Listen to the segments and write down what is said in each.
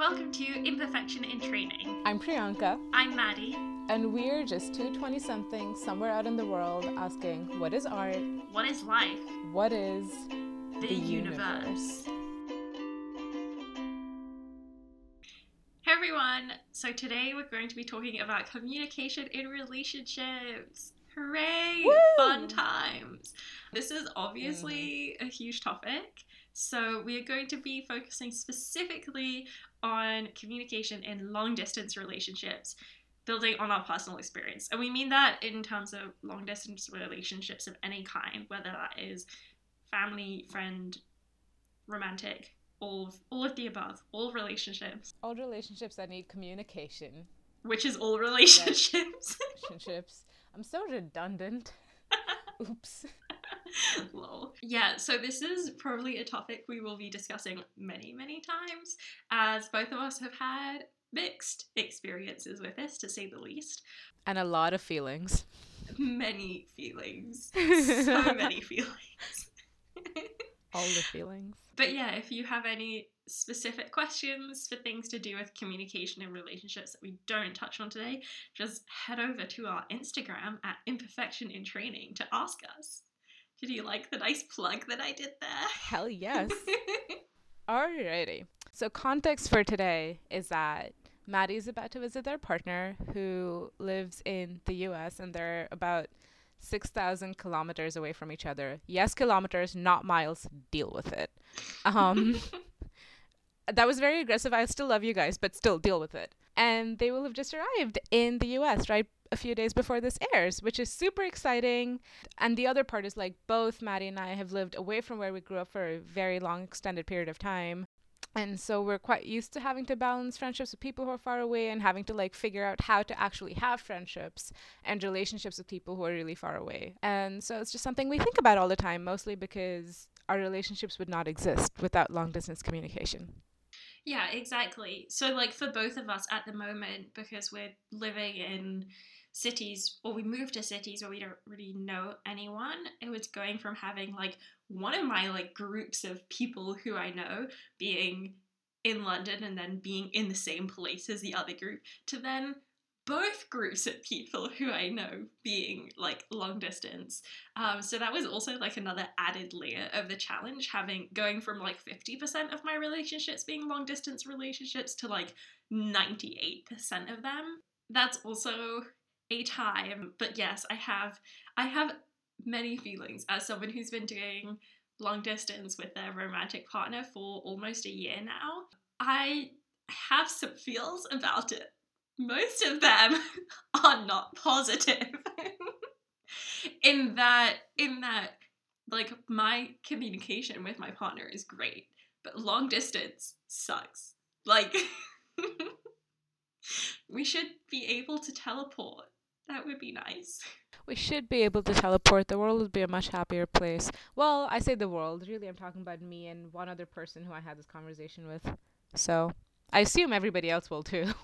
Welcome to Imperfection in Training. I'm Priyanka, I'm Maddie. and we're just two 20 somethings somewhere out in the world asking what is art? What is life? What is The, the universe. Hey everyone! So today we're going to be talking about communication in relationships. Hooray! Woo! Fun times! This is obviously mm-hmm. a huge topic. So we are going to be focusing specifically on communication in long distance relationships, building on our personal experience. And we mean that in terms of long distance relationships of any kind, whether that is family, friend, romantic, all of, all of the above, all relationships, all relationships that need communication? which is all relationships. Relationships. I'm so redundant. Oops. Lol. Yeah, so this is probably a topic we will be discussing many, many times, as both of us have had mixed experiences with this, to say the least. And a lot of feelings. Many feelings. So many feelings. All the feelings. But yeah, if you have any specific questions for things to do with communication and relationships that we don't touch on today, just head over to our Instagram at Imperfection in Training to ask us. Did you like the nice plug that I did there? Hell yes. Alrighty. So context for today is that Maddie's about to visit their partner who lives in the US and they're about 6,000 kilometers away from each other. Yes, kilometers, not miles. Deal with it. Um, that was very aggressive. I still love you guys, but still deal with it. And they will have just arrived in the US, right? A few days before this airs, which is super exciting. And the other part is like both Maddie and I have lived away from where we grew up for a very long, extended period of time. And so we're quite used to having to balance friendships with people who are far away and having to like figure out how to actually have friendships and relationships with people who are really far away. And so it's just something we think about all the time, mostly because our relationships would not exist without long distance communication. Yeah, exactly. So, like, for both of us at the moment, because we're living in cities, or we moved to cities where we don't really know anyone, it was going from having, like, one of my, like, groups of people who I know being in London and then being in the same place as the other group, to then both groups of people who I know being like long distance. Um, so that was also like another added layer of the challenge, having going from like 50% of my relationships being long distance relationships to like 98% of them. That's also a time, but yes, I have I have many feelings as someone who's been doing long distance with their romantic partner for almost a year now. I have some feels about it. Most of them are not positive. In that in that like my communication with my partner is great but long distance sucks. Like we should be able to teleport that would be nice We should be able to teleport. The world would be a much happier place. Well, I say the world. Really, I'm talking about me and one other person who I had this conversation with. So I assume everybody else will too.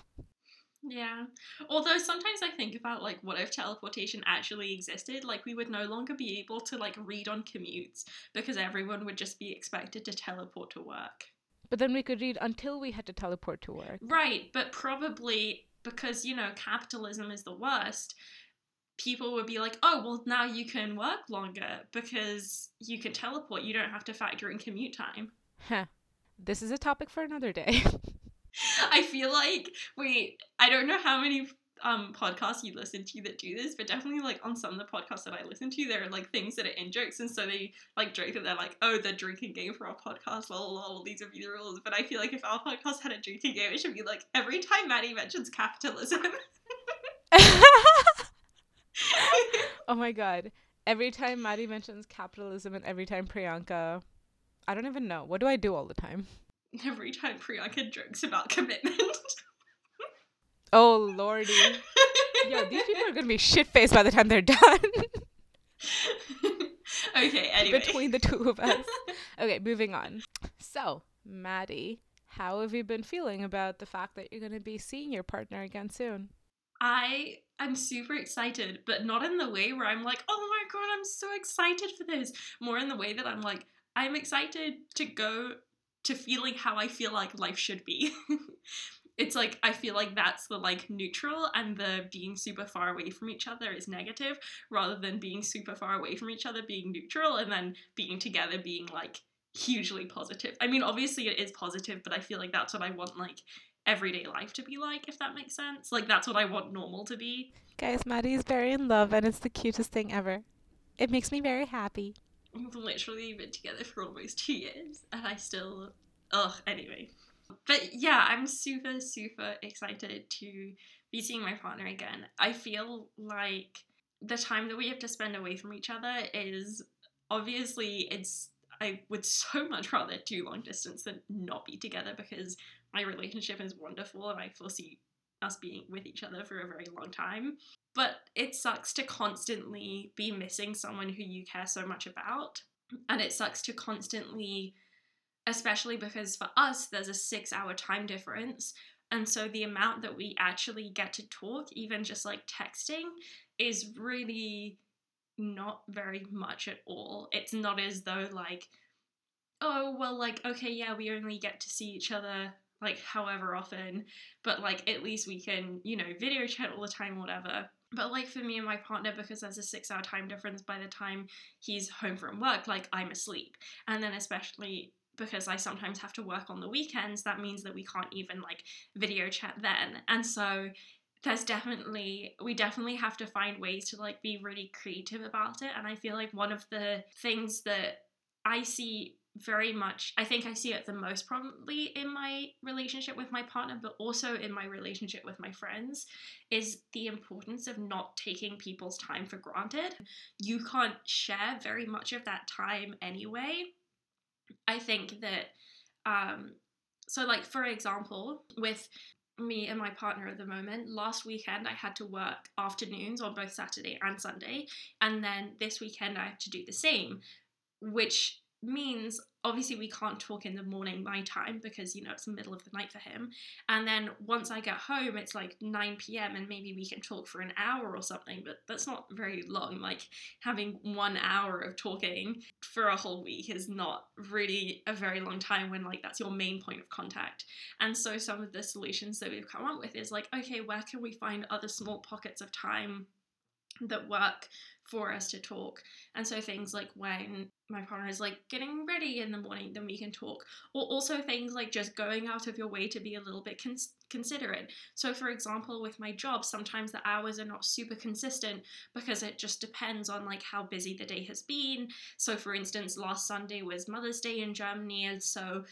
Yeah. Although sometimes I think about like what if teleportation actually existed? Like we would no longer be able to like read on commutes because everyone would just be expected to teleport to work. But then we could read until we had to teleport to work. Right, but probably because you know capitalism is the worst, people would be like, "Oh, well now you can work longer because you can teleport. You don't have to factor in commute time." Huh. This is a topic for another day. I feel like we, I don't know how many um podcasts you listen to that do this, but definitely like on some of the podcasts that I listen to, there are like things that are in jokes, and so they like joke that they're like, oh, the drinking game for our podcast, lol, lol, these are the rules. But I feel like if our podcast had a drinking game, it should be like every time Maddie mentions capitalism. oh my god. Every time Maddie mentions capitalism and every time Priyanka, I don't even know. What do I do all the time? every time Priyanka jokes about commitment. Oh lordy. Yo, these people are gonna be shit faced by the time they're done. okay, anyway. Between the two of us. Okay, moving on. So, Maddie, how have you been feeling about the fact that you're gonna be seeing your partner again soon? I am super excited, but not in the way where I'm like, oh my god, I'm so excited for this. More in the way that I'm like, I'm excited to go to feeling how I feel like life should be. it's like I feel like that's the like neutral and the being super far away from each other is negative rather than being super far away from each other being neutral and then being together being like hugely positive. I mean obviously it is positive but I feel like that's what I want like everyday life to be like if that makes sense. Like that's what I want normal to be. Guys, Maddie is very in love and it's the cutest thing ever. It makes me very happy. We've literally been together for almost two years and I still ugh anyway but yeah, I'm super, super excited to be seeing my partner again. I feel like the time that we have to spend away from each other is obviously it's I would so much rather do long distance than not be together because my relationship is wonderful and I foresee us being with each other for a very long time. But it sucks to constantly be missing someone who you care so much about. And it sucks to constantly especially because for us, there's a six hour time difference. And so the amount that we actually get to talk, even just like texting, is really not very much at all. It's not as though, like, oh, well, like, okay, yeah, we only get to see each other like however often, but like at least we can, you know, video chat all the time, whatever. But like for me and my partner, because there's a six hour time difference by the time he's home from work, like I'm asleep. And then especially because I sometimes have to work on the weekends, that means that we can't even like video chat then. And so there's definitely we definitely have to find ways to like be really creative about it. And i feel like one of the things that i see very much i think i see it the most probably in my relationship with my partner but also in my relationship with my friends is the importance of not taking people's time for granted. You can't share very much of that time anyway I think that, um, so like for example, with me and my partner at the moment, last weekend I had to work afternoons on both Saturday and Sunday, and then this weekend I have to do the same, which means obviously we can't talk in the morning my time because you know it's the middle of the night for him. And then once i get home it's like 9 p.m and maybe we can talk for an hour or something but that's not very long. Like having one hour of talking for a whole week is not really a very long time when like that's your main point of contact. And so some of the solutions that we've come up with is like okay where can we find other small pockets of time that work for us to talk. And so things like when my partner is like getting ready in the morning, then we can talk. Or also things like just going out of your way to be a little bit cons- considerate. So, for example, with my job, sometimes the hours are not super consistent because it just depends on like how busy the day has been. So, for instance, last Sunday was Mother's Day in Germany, and so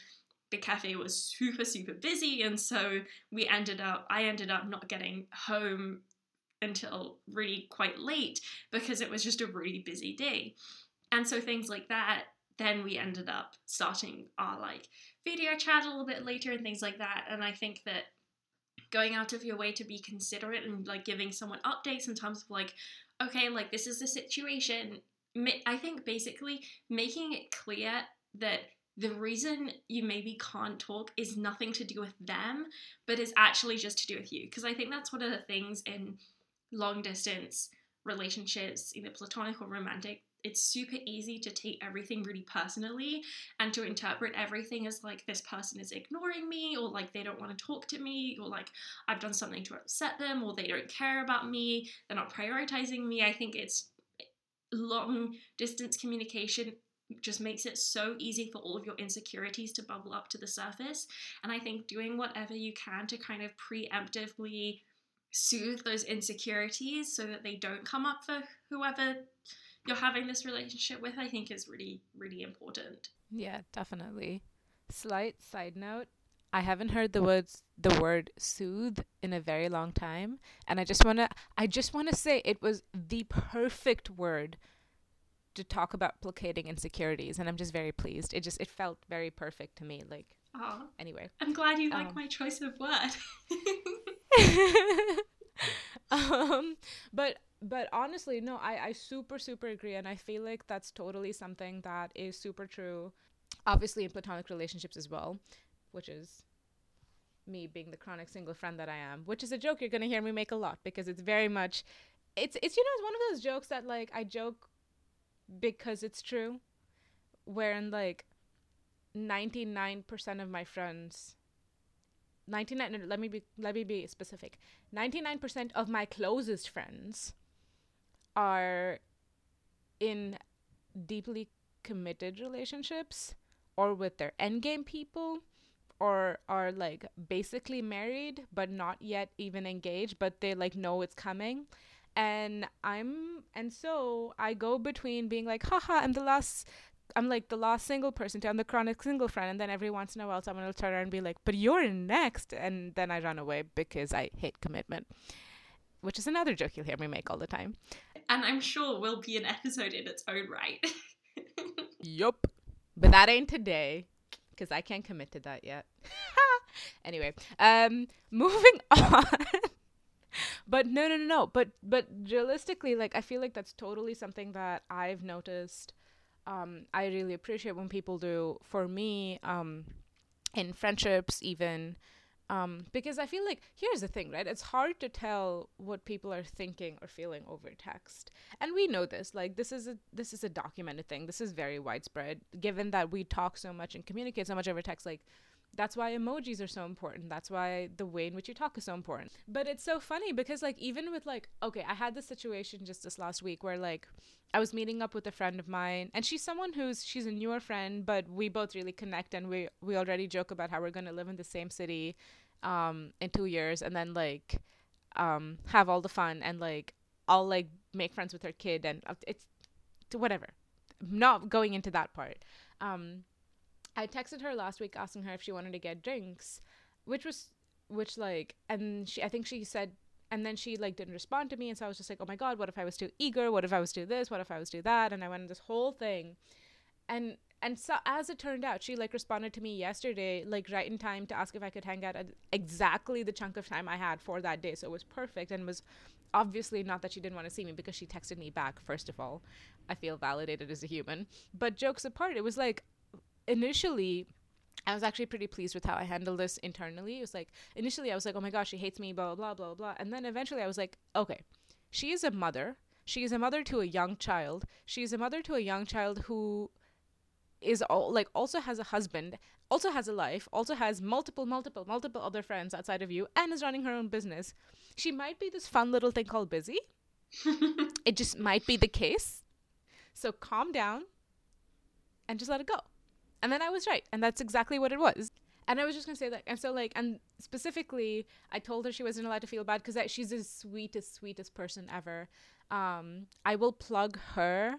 the cafe was super super busy and so we ended up i ended up not getting home until really quite late because it was just a really busy day. And so things like that, then we ended up starting our like video chat a little bit later and things like that. And I think that going out of your way to be considerate and like giving someone updates in terms of like, okay, like this is the situation. I think basically making it clear that the reason you maybe can't talk is nothing to do with them, but is actually just to do with you. Because I think that's one of the things in long distance relationships, either platonic or romantic, it's super easy to take everything really personally and to interpret everything as like this person is ignoring me or like they don't want to talk to me or like I've done something to upset them or they don't care about me, they're not prioritizing me. I think it's long distance communication just makes it so easy for all of your insecurities to bubble up to the surface. And I think doing whatever you can to kind of preemptively soothe those insecurities so that they don't come up for whoever you're having this relationship with, I think is really, really important. Yeah, definitely. Slight side note. I haven't heard the words the word soothe in a very long time. And I just wanna I just wanna say it was the perfect word to talk about placating insecurities and I'm just very pleased. It just it felt very perfect to me. Like oh, anyway. I'm glad you um, like my choice of word. um, but but honestly, no, I I super super agree, and I feel like that's totally something that is super true. Obviously, in platonic relationships as well, which is me being the chronic single friend that I am, which is a joke you're gonna hear me make a lot because it's very much, it's it's you know it's one of those jokes that like I joke because it's true, wherein like 99% of my friends 99 let me be let me be specific. 99% of my closest friends are in deeply committed relationships or with their endgame people or are like basically married but not yet even engaged but they like know it's coming. And i'm and so i go between being like haha i'm the last I'm like the last single person to I'm the chronic single friend and then every once in a while someone will turn around and be like, But you're next and then I run away because I hate commitment. Which is another joke you'll hear me make all the time. And I'm sure will be an episode in its own right. yup. But that ain't today. Because I can't commit to that yet. anyway, um moving on. but no no no no. But but realistically, like I feel like that's totally something that I've noticed um, I really appreciate when people do. For me, um, in friendships, even um, because I feel like here's the thing, right? It's hard to tell what people are thinking or feeling over text, and we know this. Like this is a this is a documented thing. This is very widespread, given that we talk so much and communicate so much over text. Like that's why emojis are so important. That's why the way in which you talk is so important. But it's so funny because like even with like okay i had this situation just this last week where like i was meeting up with a friend of mine and she's someone who's she's a newer friend but we both really connect and we we already joke about how we're to live in the same city um in 2 years and then like um have all the fun and like I'll like make friends with her kid and uh, it's whatever. Not going into that part. Um I texted her last week asking her if she wanted to get drinks, which was which like and she I think she said and then she like didn't respond to me and so I was just like, "Oh my god, what if I was too eager? What if I was too this? What if I was too that?" And I went this whole thing. And and so as it turned out, she like responded to me yesterday like right in time to ask if I could hang out at exactly the chunk of time I had for that day. So it was perfect and was obviously not that she didn't want to see me because she texted me back first of all. I feel validated as a human. But jokes apart, it was like initially I was actually pretty pleased with how I handled this internally. It was like initially I was like, "Oh my gosh, she hates me," blah blah blah blah, blah. and then eventually I was like, "Okay, she is a mother. She is a mother to a young child. She is a mother to a young child who is all like also has a husband, also has a life, also has multiple multiple multiple other friends outside of you, and is running her own business. She might be this fun little thing called busy. it just might be the case. So calm down and just let it go." And then I was right. And that's exactly what it was. And I was just going to say that. And so, like, and specifically, I told her she wasn't allowed to feel bad because she's the sweetest, sweetest person ever. Um, I will plug her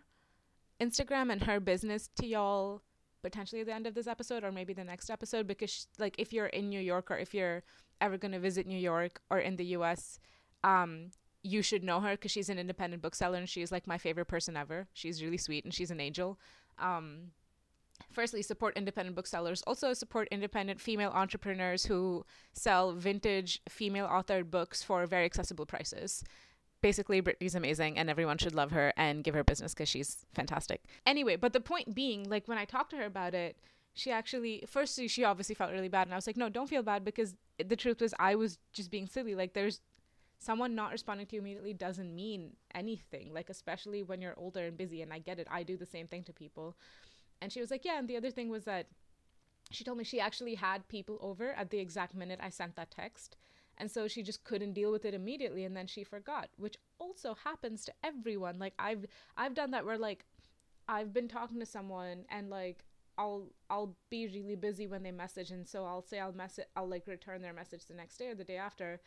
Instagram and her business to y'all potentially at the end of this episode or maybe the next episode because, she, like, if you're in New York or if you're ever going to visit New York or in the US, um, you should know her because she's an independent bookseller and she's like my favorite person ever. She's really sweet and she's an angel. Um, firstly support independent booksellers. Also support independent female entrepreneurs who sell vintage female authored books for very accessible prices. Basically Brittany's amazing and everyone should love her and give her business because she's fantastic. Anyway but the point being like when i talked to her about it she actually firstly she obviously felt really bad and i was like no don't feel bad because the truth was i was just being silly. Like there's someone not responding to you immediately doesn't mean anything like especially when you're older and busy and i get it. I do the same thing to people and she was like, yeah. And the other thing was that she told me she actually had people over at the exact minute I sent that text. And so she just couldn't deal with it immediately and then she forgot, which also happens to everyone. Like I've I've done that where like I've been talking to someone and like I'll I'll be really busy when they message and so I'll say I'll message I'll like return their message the next day or the day after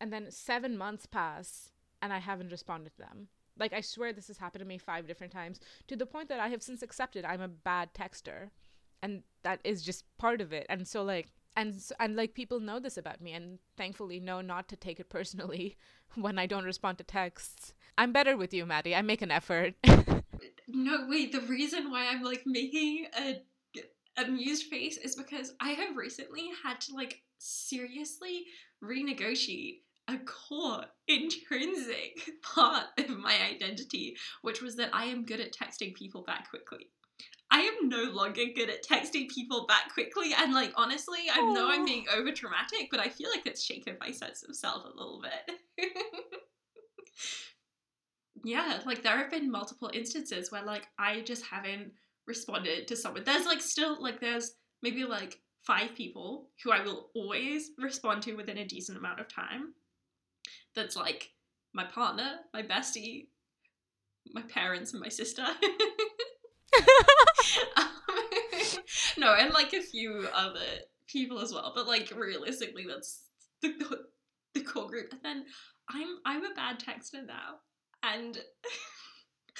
and then 7 months pass and I haven't responded to them. Like I swear this has happened to me five different times to the point that I have since accepted I'm a bad texter and that is just part of it. And so like and and like people know this about me and thankfully know not to take it personally when I don't respond to texts. I'm better with you, Maddie. I make an effort. no, wait, the reason why I'm like making a amused face is because I have recently had to like seriously renegotiate a core intrinsic part of my identity, which was that I am good at texting people back quickly. I am no longer good at texting people back quickly, and like honestly, I know I'm being over dramatic, but I feel like it's shaken my sense of self a little bit. yeah, like there have been multiple instances where like I just haven't responded to someone. There's like still like there's maybe like five people who I will always respond to within a decent amount of time. That's like my partner, my bestie, my parents, and my sister. um, no, and like a few other people as well. But like realistically, that's the, the core group. And then I'm I'm a bad texter now, and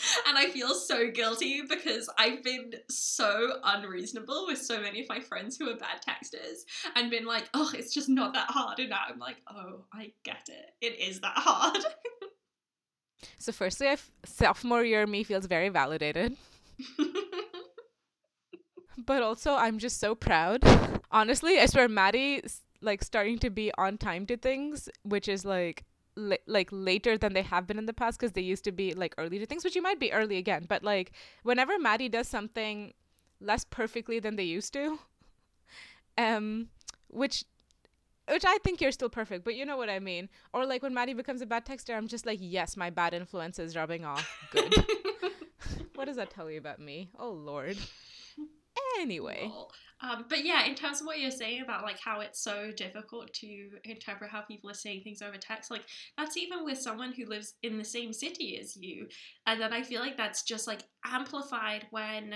and I feel so guilty because I've been so unreasonable with so many of my friends who are bad texters and been like, oh, it's just not that hard. And now I'm like, oh, I get it. It is that hard. so, firstly, I f- sophomore year me feels very validated. but also, I'm just so proud. Honestly, I swear, Maddie like starting to be on time to things, which is like like later than they have been in the past because they used to be like early to things, which you might be early again. But like whenever Maddie does something less perfectly than they used to, um, which which I think you're still perfect, but you know what I mean. Or like when Maddie becomes a bad texter, I'm just like, yes, my bad influence is rubbing off. Good. what does that tell you about me? Oh Lord. Anyway. Um, but yeah, in terms of what you're saying about like how it's so difficult to interpret how people are saying things over text, like that's even with someone who lives in the same city as you. And then I feel like that's just like amplified when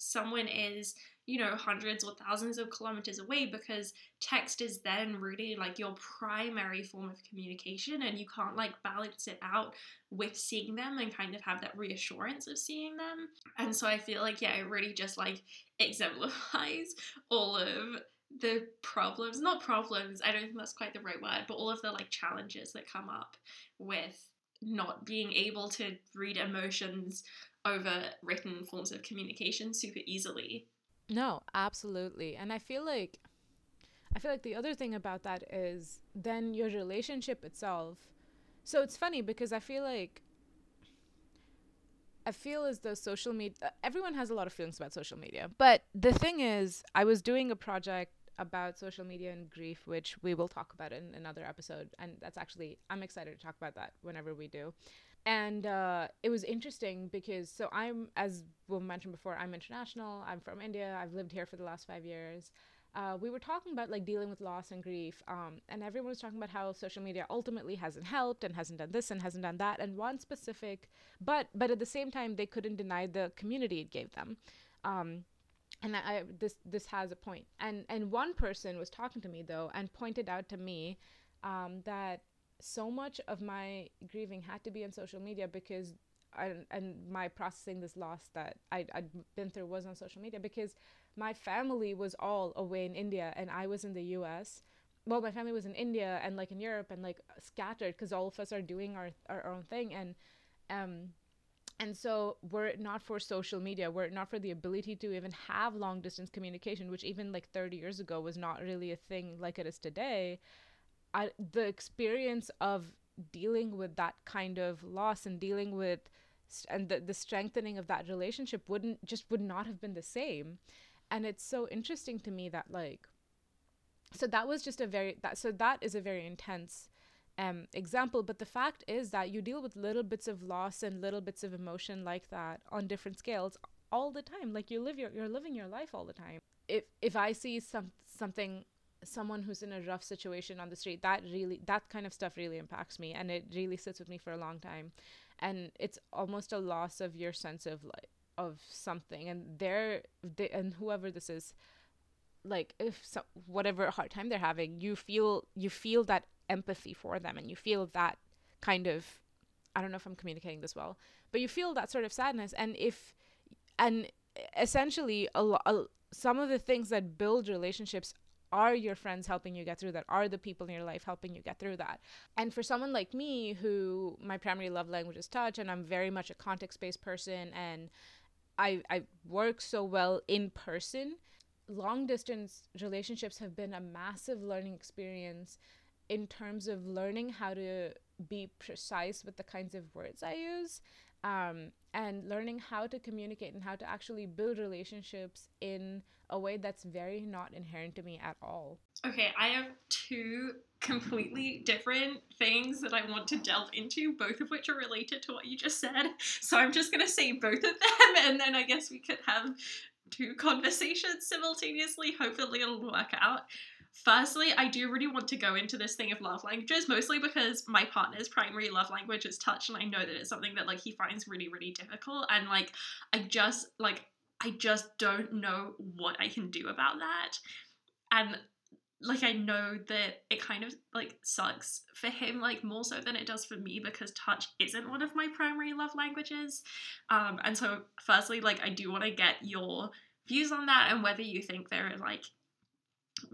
someone is you know, hundreds or thousands of kilometers away because text is then really like your primary form of communication and you can't like balance it out with seeing them and kind of have that reassurance of seeing them. And so I feel like, yeah, it really just like exemplifies all of the problems, not problems, I don't think that's quite the right word, but all of the like challenges that come up with not being able to read emotions over written forms of communication super easily no, absolutely. And I feel like I feel like the other thing about that is then your relationship itself. So it's funny because I feel like I feel as though social media everyone has a lot of feelings about social media. But the thing is, I was doing a project about social media and grief, which we will talk about in another episode. And that's actually, I'm excited to talk about that whenever we do and uh, it was interesting because so i'm as we mentioned before i'm international i'm from india i've lived here for the last five years. Uh, we were talking about like dealing with loss and grief um, and everyone was talking about how social media ultimately hasn't helped and hasn't done this and hasn't done that and one specific but but at the same time they couldn't deny the community it gave them. Um, and I, this this has a point. And and one person was talking to me though and pointed out to me um, that so much of my grieving had to be on social media because I, and my processing this loss that I, I'd been through was on social media because my family was all away in India and I was in the US. Well, my family was in India and like in Europe and like scattered because all of us are doing our, our own thing. And, um, and so were it not for social media, were it not for the ability to even have long distance communication, which even like 30 years ago was not really a thing like it is today, I, the experience of dealing with that kind of loss and dealing with and the, the strengthening of that relationship wouldn't just would not have been the same. And it's so interesting to me that like so that was just a very that so that is a very intense um, example. But the fact is that you deal with little bits of loss and little bits of emotion like that on different scales all the time. Like you live your you're living your life all the time. If if i see some something someone who's in a rough situation on the street that really that kind of stuff really impacts me and it really sits with me for a long time. And it's almost a loss of your sense of like of something and they're they, and whoever this is like if so, whatever hard time they're having you feel you feel that empathy for them and you feel that kind of i don't know if i'm communicating this well but you feel that sort of sadness and if and essentially a, a some of the things that build relationships are your friends helping you get through that? Are the people in your life helping you get through that? And for someone like me who my primary love language is touch and i'm very much a context-based person and i i work so well in person long distance relationships have been a massive learning experience in terms of learning how to be precise with the kinds of words i use um, and learning how to communicate and how to actually build relationships in a way that's very not inherent to me at all. Okay, I have two completely different things that I want to delve into, both of which are related to what you just said. So I'm just going to say both of them, and then I guess we could have two conversations simultaneously. Hopefully, it'll work out. Firstly, I do really want to go into this thing of love languages, mostly because my partner's primary love language is touch, and I know that it's something that like he finds really, really difficult. And like, I just like I just don't know what I can do about that. And like I know that it kind of like sucks for him like more so than it does for me because touch isn't one of my primary love languages. Um and so firstly like I do want to get your views on that and whether you think there are like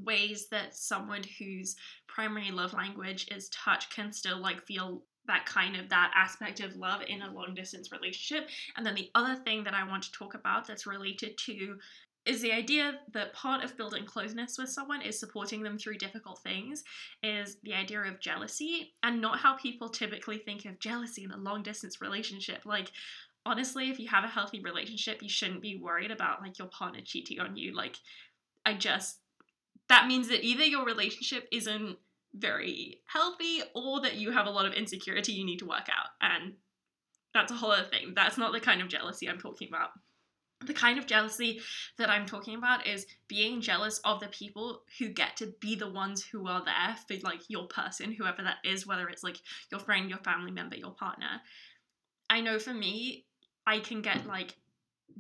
ways that someone whose primary love language is touch can still like feel that kind of that aspect of love in a long distance relationship. And then the other thing that i want to talk about that's related to is the idea that part of building closeness with someone is supporting them through difficult things is the idea of jealousy and not how people typically think of jealousy in a long distance relationship. Like honestly if you have a healthy relationship you shouldn't be worried about like your partner cheating on you. Like i just that means that either your relationship isn't very healthy or that you have a lot of insecurity you need to work out. And that's a whole other thing. That's not the kind of jealousy I'm talking about. The kind of jealousy that I'm talking about is being jealous of the people who get to be the ones who are there for like your person, whoever that is, whether it's like your friend, your family member, your partner. I know for me, I can get like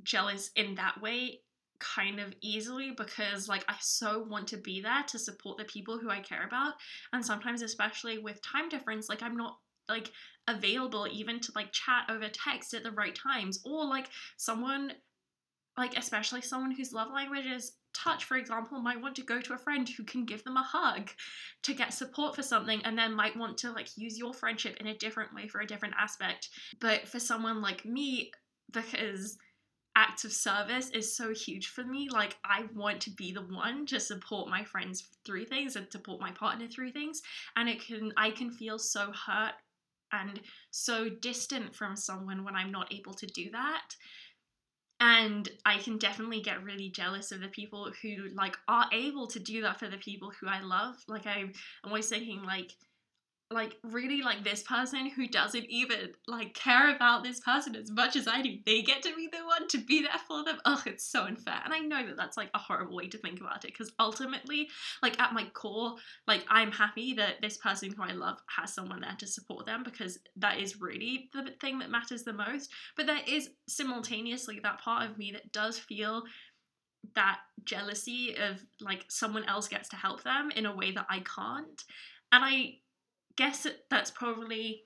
jealous in that way kind of easily because like I so want to be there to support the people who I care about. And sometimes especially with time difference like I'm not like available even to like chat over text at the right times or like someone like especially someone whose love language is touch for example might want to go to a friend who can give them a hug to get support for something and then might want to like use your friendship in a different way for a different aspect. But for someone like me because acts of service is so huge for me. Like, I want to be the one to support my friends through things and support my partner through things. And it can, I can feel so hurt and so distant from someone when I'm not able to do that. And I can definitely get really jealous of the people who like are able to do that for the people who I love. Like I, I'm always thinking like like really like this person who doesn't even like care about this person as much as I do. They get to be the one to be there for them. Ugh, it's so unfair. And I know that that's like a horrible way to think about it because ultimately, like at my core, like I'm happy that this person who I love has someone there to support them because that is really the thing that matters the most. But there is simultaneously that part of me that does feel that jealousy of like someone else gets to help them in a way that I can't. And I guess that's probably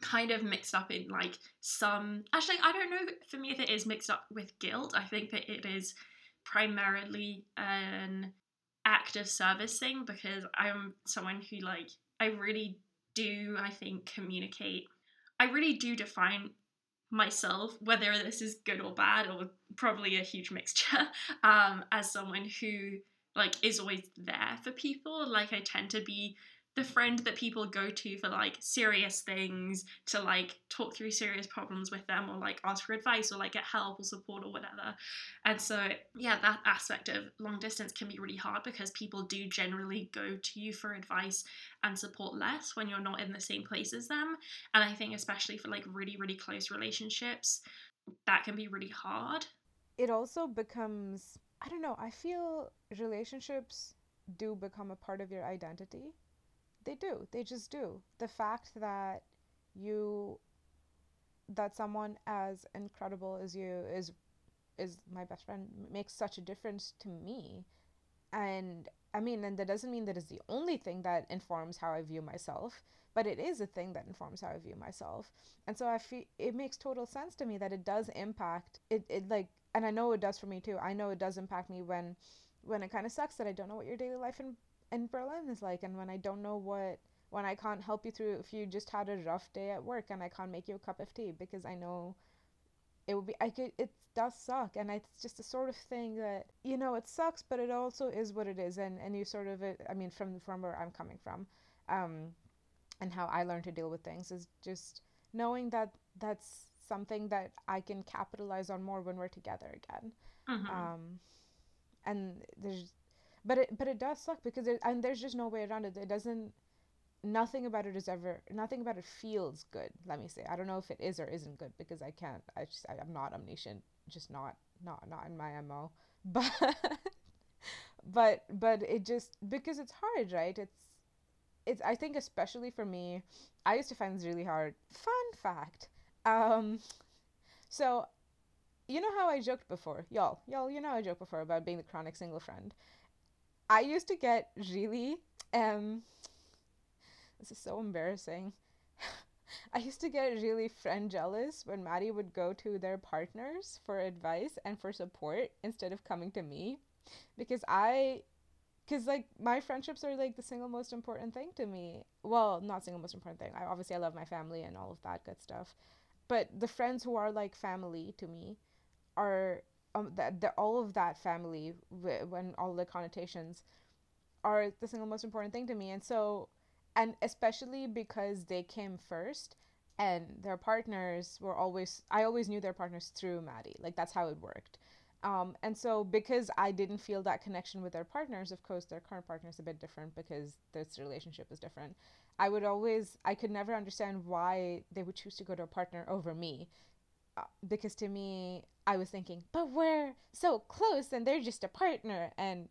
kind of mixed up in like some actually I don't know for me if it is mixed up with guilt. I think that it is primarily an act of service thing because I'm someone who like I really do I think communicate I really do define myself whether this is good or bad or probably a huge mixture um as someone who like is always there for people like I tend to be the friend that people go to for like serious things to like talk through serious problems with them or like ask for advice or like get help or support or whatever. And so, yeah, that aspect of long distance can be really hard because people do generally go to you for advice and support less when you're not in the same place as them. And I think, especially for like really, really close relationships, that can be really hard. It also becomes, I don't know, I feel relationships do become a part of your identity they do. They just do. The fact that you that someone as incredible as you is is my best friend makes such a difference to me. And I mean, and that doesn't mean that it's the only thing that informs how I view myself, but it is a thing that informs how I view myself. And so I feel it makes total sense to me that it does impact it, it like and I know it does for me too. I know it does impact me when when it kind of sucks that I don't know what your daily life in in Berlin is like and when I don't know what when I can't help you through if you just had a rough day at work and I can't make you a cup of tea because I know it would be I could it does suck. And it's just the sort of thing that you know it sucks but it also is what it is. And and you sort of I mean from from where I'm coming from um and how I learn to deal with things is just knowing that that's something that I can capitalize on more when we're together again. Mm-hmm. um and there's but it but it does suck because it, and there's just no way around it. It doesn't. Nothing about it is ever. Nothing about it feels good. Let me say. I don't know if it is or isn't good because I can't. I just. I, am not omniscient. Just not not not in my mo but but but it just because it's hard right it's it's i think especially for me i used to find this really hard fun fact um so you know how i joked before y'all y'all you know i joked before about being the chronic single friend i used to get really um this is so embarrassing. I used to get really friend jealous when Maddie would go to their partners for advice and for support instead of coming to me because I because like my friendships are like the single most important thing to me. Well not single most important thing. I obviously i love my family and all of that good stuff. But the friends who are like family to me are um, that the, all of that family when all the connotations are the single most important thing to me. And so and especially because they came first and their partners were always i always knew their partners through maddie. Like that's how it worked. Um, and so because i didn't feel that connection with their partners of course their current partner is a bit different because this relationship is different. I would always i could never understand why they would choose to go to a partner over me Uh, because to me i was thinking but we're so close and they're just a partner. And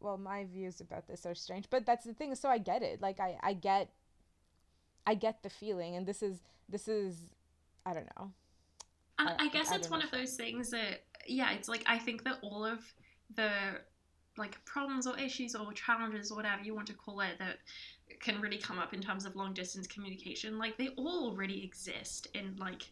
well my views about this are strange but that's the thing so i get it. Like i i get i get the feeling and this is this is i don't know. I, I, guess I it's one of those things that yeah it's like i think that all of the like problems or issues or challenges or whatever you want to call it that can really come up in terms of long distance communication like they all already exist in like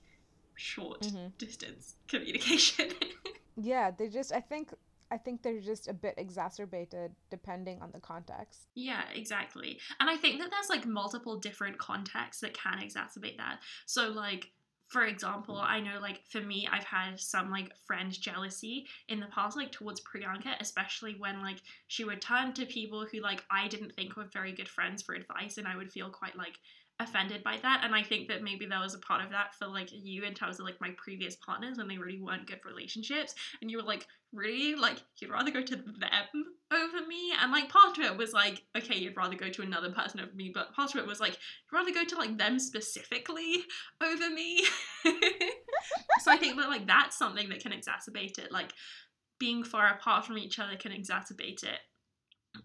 short mm-hmm. distance communication yeah they just i think I think they're just a bit exacerbated depending on the context. Yeah, exactly. And I think that there's like multiple different contexts that can exacerbate that. So, like, for example, I know like for me, I've had some like friend jealousy in the past, like towards Priyanka, especially when like she would turn to people who like I didn't think were very good friends for advice, and I would feel quite like offended by that and i think that maybe that was a part of that for like you in terms of like my previous partners when they really weren't good relationships and you were like really? Like you'd rather go to them over me? And like part of it was like okay you'd rather go to another person over me but part of it was like you'd rather go to like them specifically over me. So i think that like that's something that can exacerbate it like being far apart from each other can exacerbate it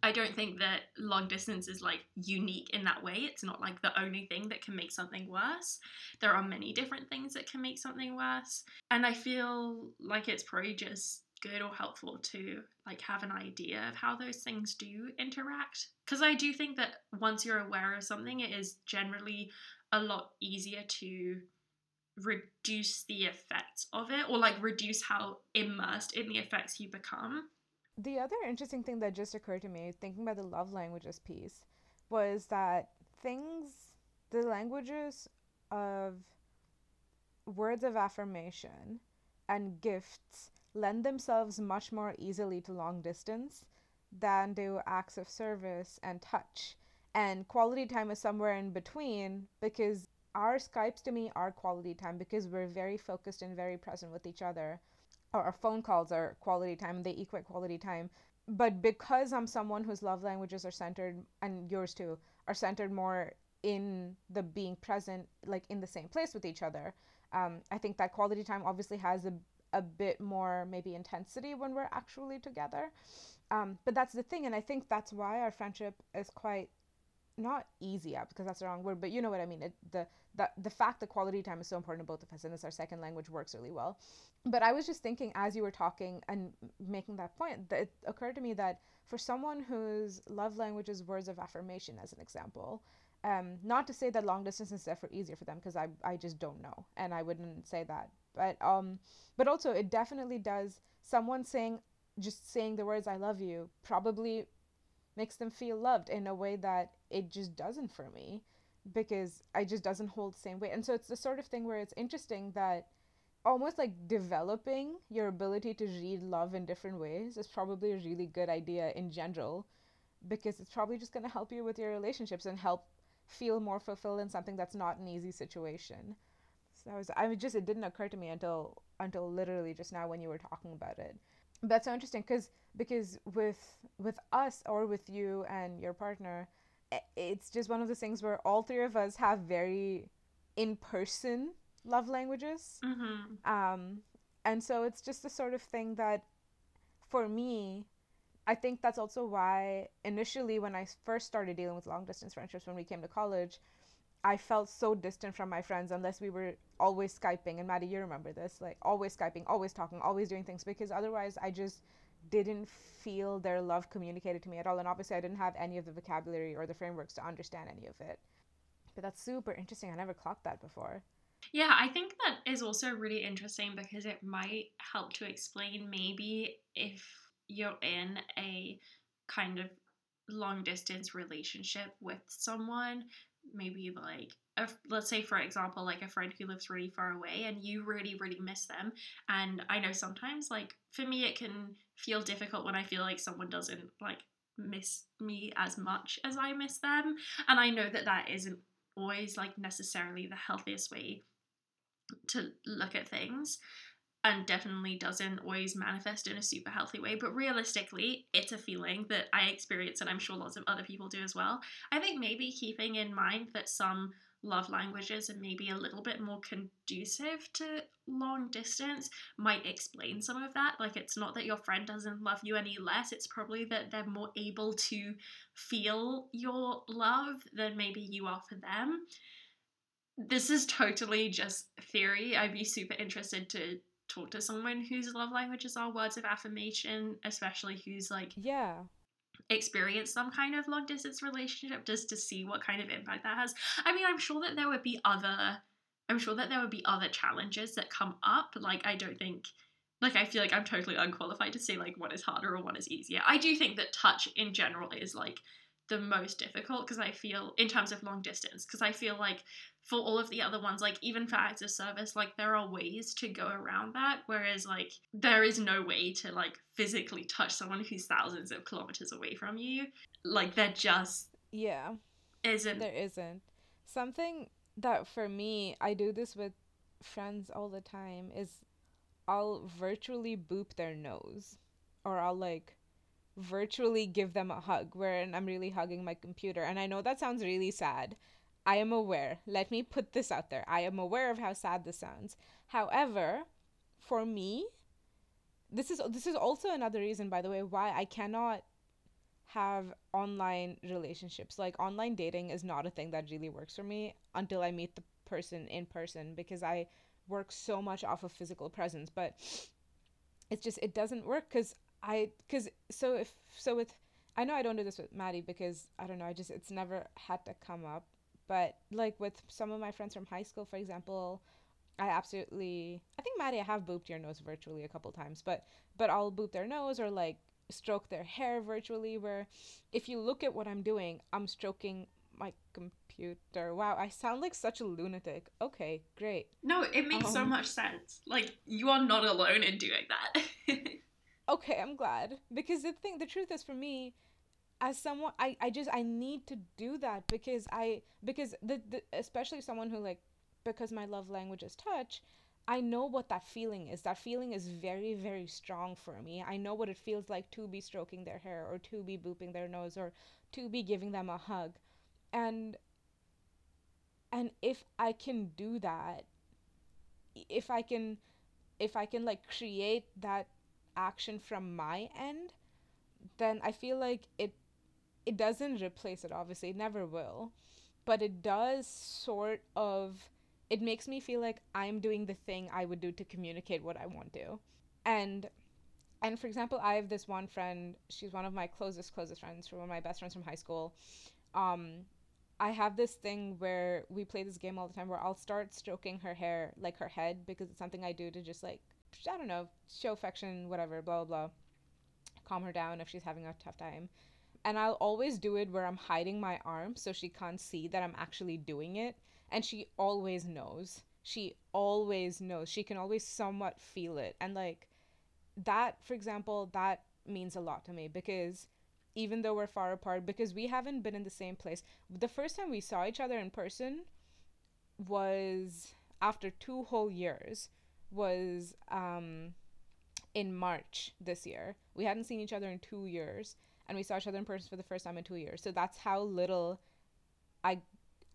I don't think that long distance is like unique in that way. It's not like the only thing that can make something worse. There are many different things that can make something worse. And I feel like it's probably just good or helpful to like have an idea of how those things do interact because I do think that once you're aware of something it is generally a lot easier to reduce the effects of it or like reduce how immersed in the effects you become the other interesting thing that just occurred to me thinking about the love languages piece was that things the languages of words of affirmation and gifts lend themselves much more easily to long distance than do acts of service and touch. And quality time is somewhere in between because our skypes to me are quality time because we're very focused and very present with each other or phone calls are quality time they equate quality time. But because i'm someone whose love languages are centered and yours too are centered more in the being present like in the same place with each other um, i think that quality time obviously has a, a bit more maybe intensity when we're actually together. Um, but that's the thing and i think that's why our friendship is quite not easy up because that's the wrong word but you know what i mean. It, the the the fact that quality time is so important to both of us and it's our second language works really well. But i was just thinking as you were talking and making that point that it occurred to me that for someone whose love language is words of affirmation as an example um, not to say that long distance is therefore easier for them because I, I just don't know and i wouldn't say that. But um but also it definitely does someone saying just saying the words i love you probably makes them feel loved in a way that it just doesn't for me because I just doesn't hold the same weight. And so it's the sort of thing where it's interesting that almost like developing your ability to read love in different ways is probably a really good idea in general because it's probably just going to help you with your relationships and help feel more fulfilled in something that's not an easy situation. So that was I mean, just it didn't occur to me until until literally just now when you were talking about it. That's so interesting because because with with us or with you and your partner, it's just one of those things where all three of us have very in person love languages. Mm-hmm. Um, And so it's just the sort of thing that for me, I think that's also why initially when I first started dealing with long distance friendships when we came to college, I felt so distant from my friends unless we were always Skyping. And Maddie, you remember this, like always Skyping, always talking, always doing things because otherwise I just didn't feel their love communicated to me at all. And obviously I didn't have any of the vocabulary or the frameworks to understand any of it. But that's super interesting. I never clocked that before. Yeah, I think that is also really interesting because it might help to explain maybe if you're in a kind of long distance relationship with someone, maybe like a, let's say for example like a friend who lives really far away and you really really miss them. And i know sometimes like for me it can feel difficult when i feel like someone doesn't like miss me as much as i miss them. And i know that that isn't always like necessarily the healthiest way to look at things and definitely doesn't always manifest in a super healthy way. But realistically, it's a feeling that I experience, and I'm sure lots of other people do as well. I think maybe keeping in mind that some love languages are maybe a little bit more conducive to long distance might explain some of that. Like, it's not that your friend doesn't love you any less, it's probably that they're more able to feel your love than maybe you are for them. This is totally just theory. I'd be super interested to talk to someone whose love languages are words of affirmation, especially who's like yeah experienced some kind of long distance relationship just to see what kind of impact that has. I mean, I'm sure that there would be other I'm sure that there would be other challenges that come up. Like I don't think like I feel like I'm totally unqualified to say like one is harder or one is easier. I do think that touch in general is like the most difficult because I feel in terms of long distance because I feel like for all of the other ones like even for acts of service like there are ways to go around that whereas like there is no way to like physically touch someone who's thousands of kilometers away from you. Like there just yeah. isn't. There isn't. Something that for me I do this with friends all the time is I'll virtually boop their nose or I'll like virtually give them a hug where I'm really hugging my computer. And I know that sounds really sad. I am aware. Let me put this out there. I am aware of how sad this sounds. However, for me, this is this is also another reason by the way why I cannot have online relationships. Like online dating is not a thing that really works for me until I meet the person in person because I work so much off of physical presence, but it's just it doesn't work cuz I because so if so with I know I don't do this with Maddie because I don't know I just it's never had to come up. But like with some of my friends from high school for example I absolutely I think Maddie I have booped your nose virtually a couple times but but I'll boop their nose or like stroke their hair virtually where if you look at what I'm doing I'm stroking my computer. Wow I sound like such a lunatic. Okay great. No it makes um, so much sense. Like you are not alone in doing that okay i'm glad. Because the thing the truth is for me as someone i i just i need to do that because i because the, the especially someone who like because my love language is touch i know what that feeling is. That feeling is very very strong for me. I know what it feels like to be stroking their hair or to be booping their nose or to be giving them a hug. And and if i can do that if i can if i can like create that action from my end, then I feel like it it doesn't replace it obviously. It never will. But it does sort of it makes me feel like I'm doing the thing I would do to communicate what I want to. And and for example, I have this one friend, she's one of my closest closest friends, one of my best friends from high school. Um I have this thing where we play this game all the time where I'll start stroking her hair, like her head, because it's something I do to just like I don't know, show affection, whatever, blah, blah, blah. Calm her down if she's having a tough time. And I'll always do it where I'm hiding my arm so she can't see that I'm actually doing it. And she always knows. She always knows. She can always somewhat feel it. And like that, for example, that means a lot to me because even though we're far apart, because we haven't been in the same place, the first time we saw each other in person was after two whole years was um, in March this year. We hadn't seen each other in two years, and we saw each other in person for the first time in two years. So that's how little I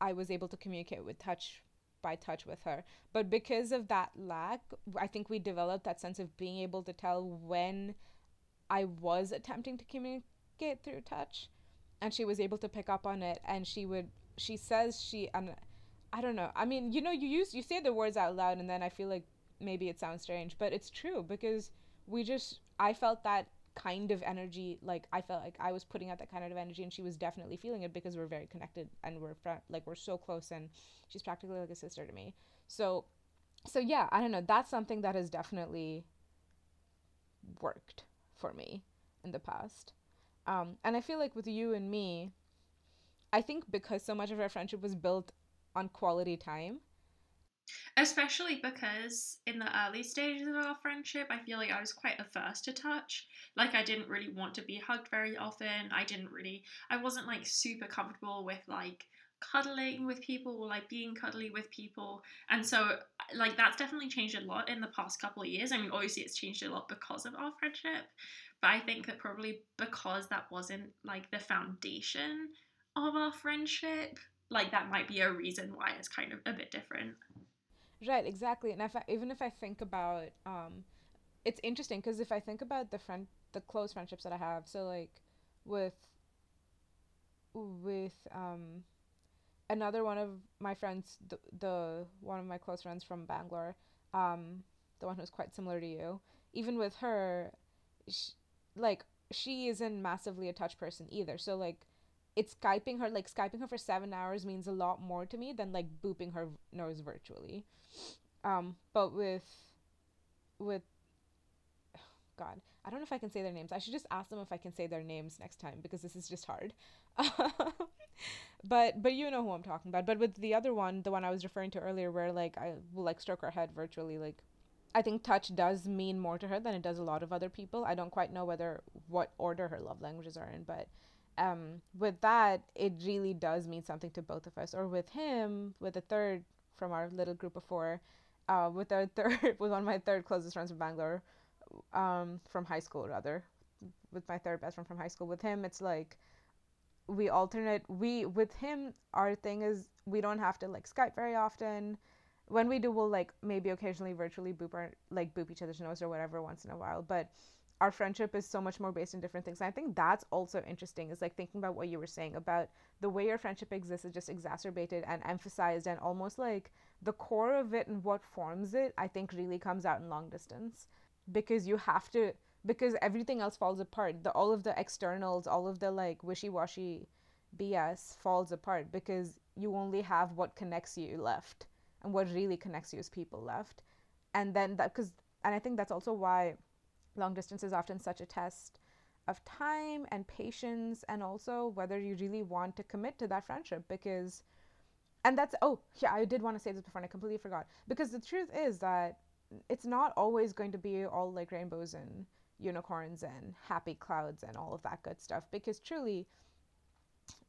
I was able to communicate with touch by touch with her. But because of that lack, I think we developed that sense of being able to tell when I was attempting to communicate through touch and she was able to pick up on it and she would she says she and I don't know. I mean, you know, you use you say the words out loud and then I feel like maybe it sounds strange, but it's true because we just I felt that kind of energy like i felt like i was putting out that kind of energy and she was definitely feeling it because we're very connected and we're fr- like we're so close and she's practically like a sister to me. So so yeah i don't know. That's something that has definitely worked for me in the past. Um, and i feel like with you and me i think because so much of our friendship was built on quality time Especially because in the early stages of our friendship, I feel like I was quite averse to touch. Like, I didn't really want to be hugged very often. I didn't really, I wasn't like super comfortable with like cuddling with people or like being cuddly with people. And so, like, that's definitely changed a lot in the past couple of years. I mean, obviously, it's changed a lot because of our friendship. But I think that probably because that wasn't like the foundation of our friendship, like, that might be a reason why it's kind of a bit different. Right, exactly. And if I, even if I think about, um, it's interesting because if I think about the friend, the close friendships that I have, so like with, with um, another one of my friends, the, the one of my close friends from Bangalore, um, the one who's quite similar to you, even with her, she, like she isn't massively a touch person either. So like it's skyping her like skyping her for seven hours means a lot more to me than like booping her nose virtually. Um but with with god i don't know if i can say their names. I should just ask them if i can say their names next time because this is just hard. But but you know who i'm talking about. But with the other one the one i was referring to earlier where like i will like stroke her head virtually like I think touch does mean more to her than it does a lot of other people. I don't quite know whether what order her love languages are in, but um, with that, it really does mean something to both of us. Or with him, with a third from our little group of four, uh, with our third, with one of my third closest friends from Bangalore, um, from high school rather, with my third best friend from high school. With him, it's like we alternate. We with him, our thing is we don't have to like Skype very often. When we do, we'll like maybe occasionally virtually boop our like boop each other's nose or whatever once in a while, but our friendship is so much more based in different things. And I think that's also interesting is like thinking about what you were saying about the way your friendship exists is just exacerbated and emphasized and almost like the core of it and what forms it, I think really comes out in long distance because you have to because everything else falls apart. The all of the externals, all of the like wishy-washy BS falls apart because you only have what connects you left and what really connects you is people left. And then that cuz and I think that's also why long distance is often such a test of time and patience and also whether you really want to commit to that friendship because and that's oh yeah i did want to say this before and i completely forgot. Because the truth is that it's not always going to be all like rainbows and unicorns and happy clouds and all of that good stuff because truly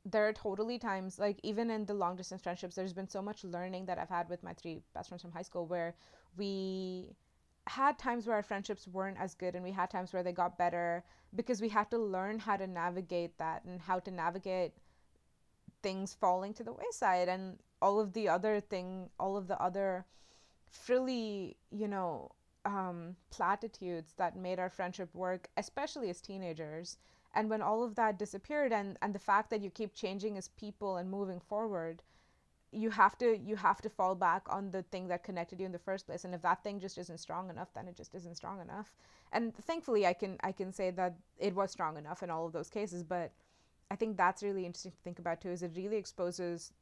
there are totally times like even in the long distance friendships there's been so much learning that i've had with my three best friends from high school where we had times where our friendships weren't as good and we had times where they got better because we had to learn how to navigate that and how to navigate things falling to the wayside and all of the other thing all of the other frilly you know um, platitudes that made our friendship work especially as teenagers. And when all of that disappeared and and the fact that you keep changing as people and moving forward you have to you have to fall back on the thing that connected you in the first place. And if that thing just isn't strong enough then it just isn't strong enough. And thankfully i can i can say that it was strong enough in all of those cases. But i think that's really interesting to think about too is it really exposes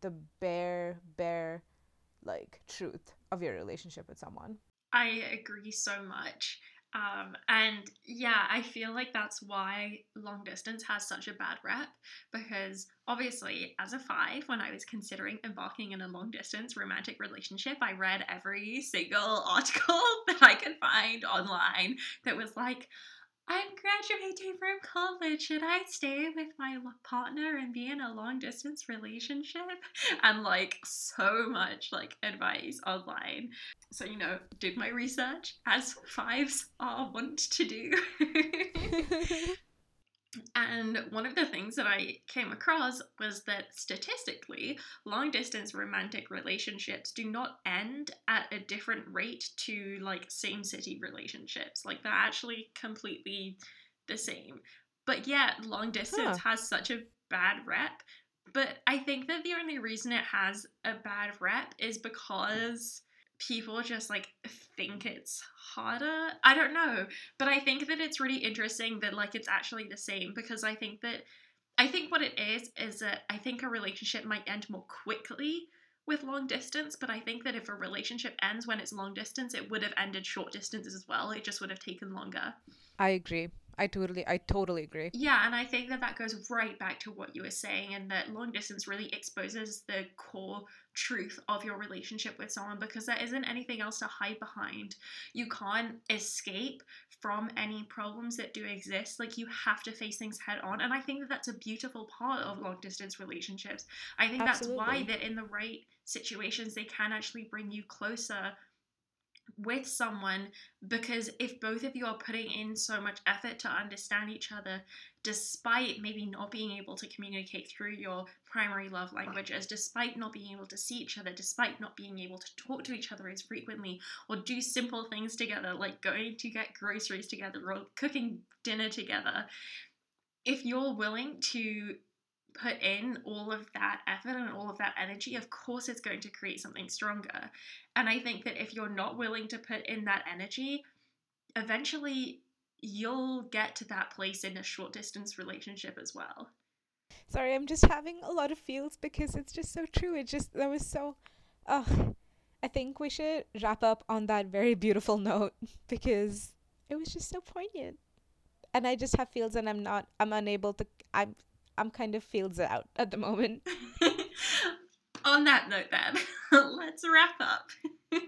the bare bare like truth of your relationship with someone. I agree so much um, and yeah, I feel like that's why long distance has such a bad rep because obviously, as a five, when I was considering embarking in a long distance romantic relationship, I read every single article that I could find online that was like, I'm graduating from college. Should I stay with my partner and be in a long distance relationship? And like so much like advice online. So, you know, did my research as fives are wont to do. And one of the things that I came across was that statistically, long distance romantic relationships do not end at a different rate to like same city relationships. Like they're actually completely the same. But yet, long distance huh. has such a bad rep. But I think that the only reason it has a bad rep is because people just like think it's harder. I don't know, but I think that it's really interesting that like it's actually the same because I think that I think what it is is that I think a relationship might end more quickly with long distance, but I think that if a relationship ends when it's long distance, it would have ended short distance as well. It just would have taken longer. I agree. I totally, I totally agree. Yeah, and I think that that goes right back to what you were saying, and that long distance really exposes the core truth of your relationship with someone because there isn't anything else to hide behind. You can't escape from any problems that do exist. Like you have to face things head on, and I think that that's a beautiful part of long distance relationships. I think Absolutely. that's why that in the right situations they can actually bring you closer with someone because if both of you are putting in so much effort to understand each other, despite maybe not being able to communicate through your primary love languages, despite not being able to see each other, despite not being able to talk to each other as frequently, or do simple things together like going to get groceries together or cooking dinner together, if you're willing to put in all of that effort and all of that energy, of course it's going to create something stronger. And I think that if you're not willing to put in that energy, eventually you'll get to that place in a short distance relationship as well. Sorry, I'm just having a lot of feels because it's just so true. It just that was so oh I think we should wrap up on that very beautiful note because it was just so poignant. And I just have feels and I'm not I'm unable to I'm I'm kind of feels out at the moment. On that note, then, let's wrap up.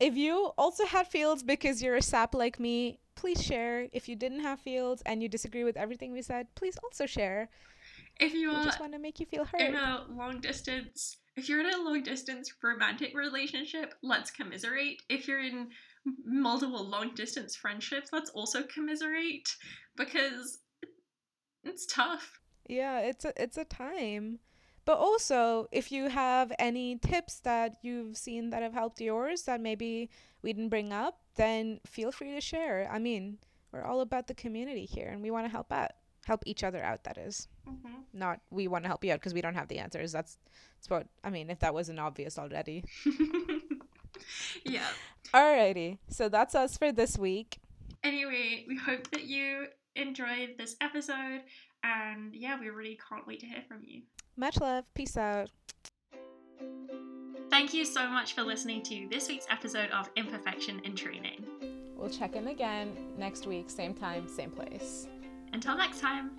if you also had fields because you're a sap like me, please share. If you didn't have fields and you disagree with everything we said, please also share. If you we just want to make you feel heard in a long distance, if you're in a long distance romantic relationship, let's commiserate. If you're in multiple long distance friendships, let's also commiserate because it's tough. Yeah, it's a it's a time. But also, if you have any tips that you've seen that have helped yours that maybe we didn't bring up, then feel free to share. I mean, we're all about the community here and we want to help out. Help each other out, that is. Mm-hmm. Not we want to help you out because we don't have the answers. That's, that's what, I mean, if that wasn't obvious already. yeah. Alrighty. So that's us for this week. Anyway, we hope that you enjoyed this episode. And yeah, we really can't wait to hear from you. Much love. Peace out. Thank you so much for listening to this week's episode of Imperfection in Training. We'll check in again next week, same time, same place. Until next time.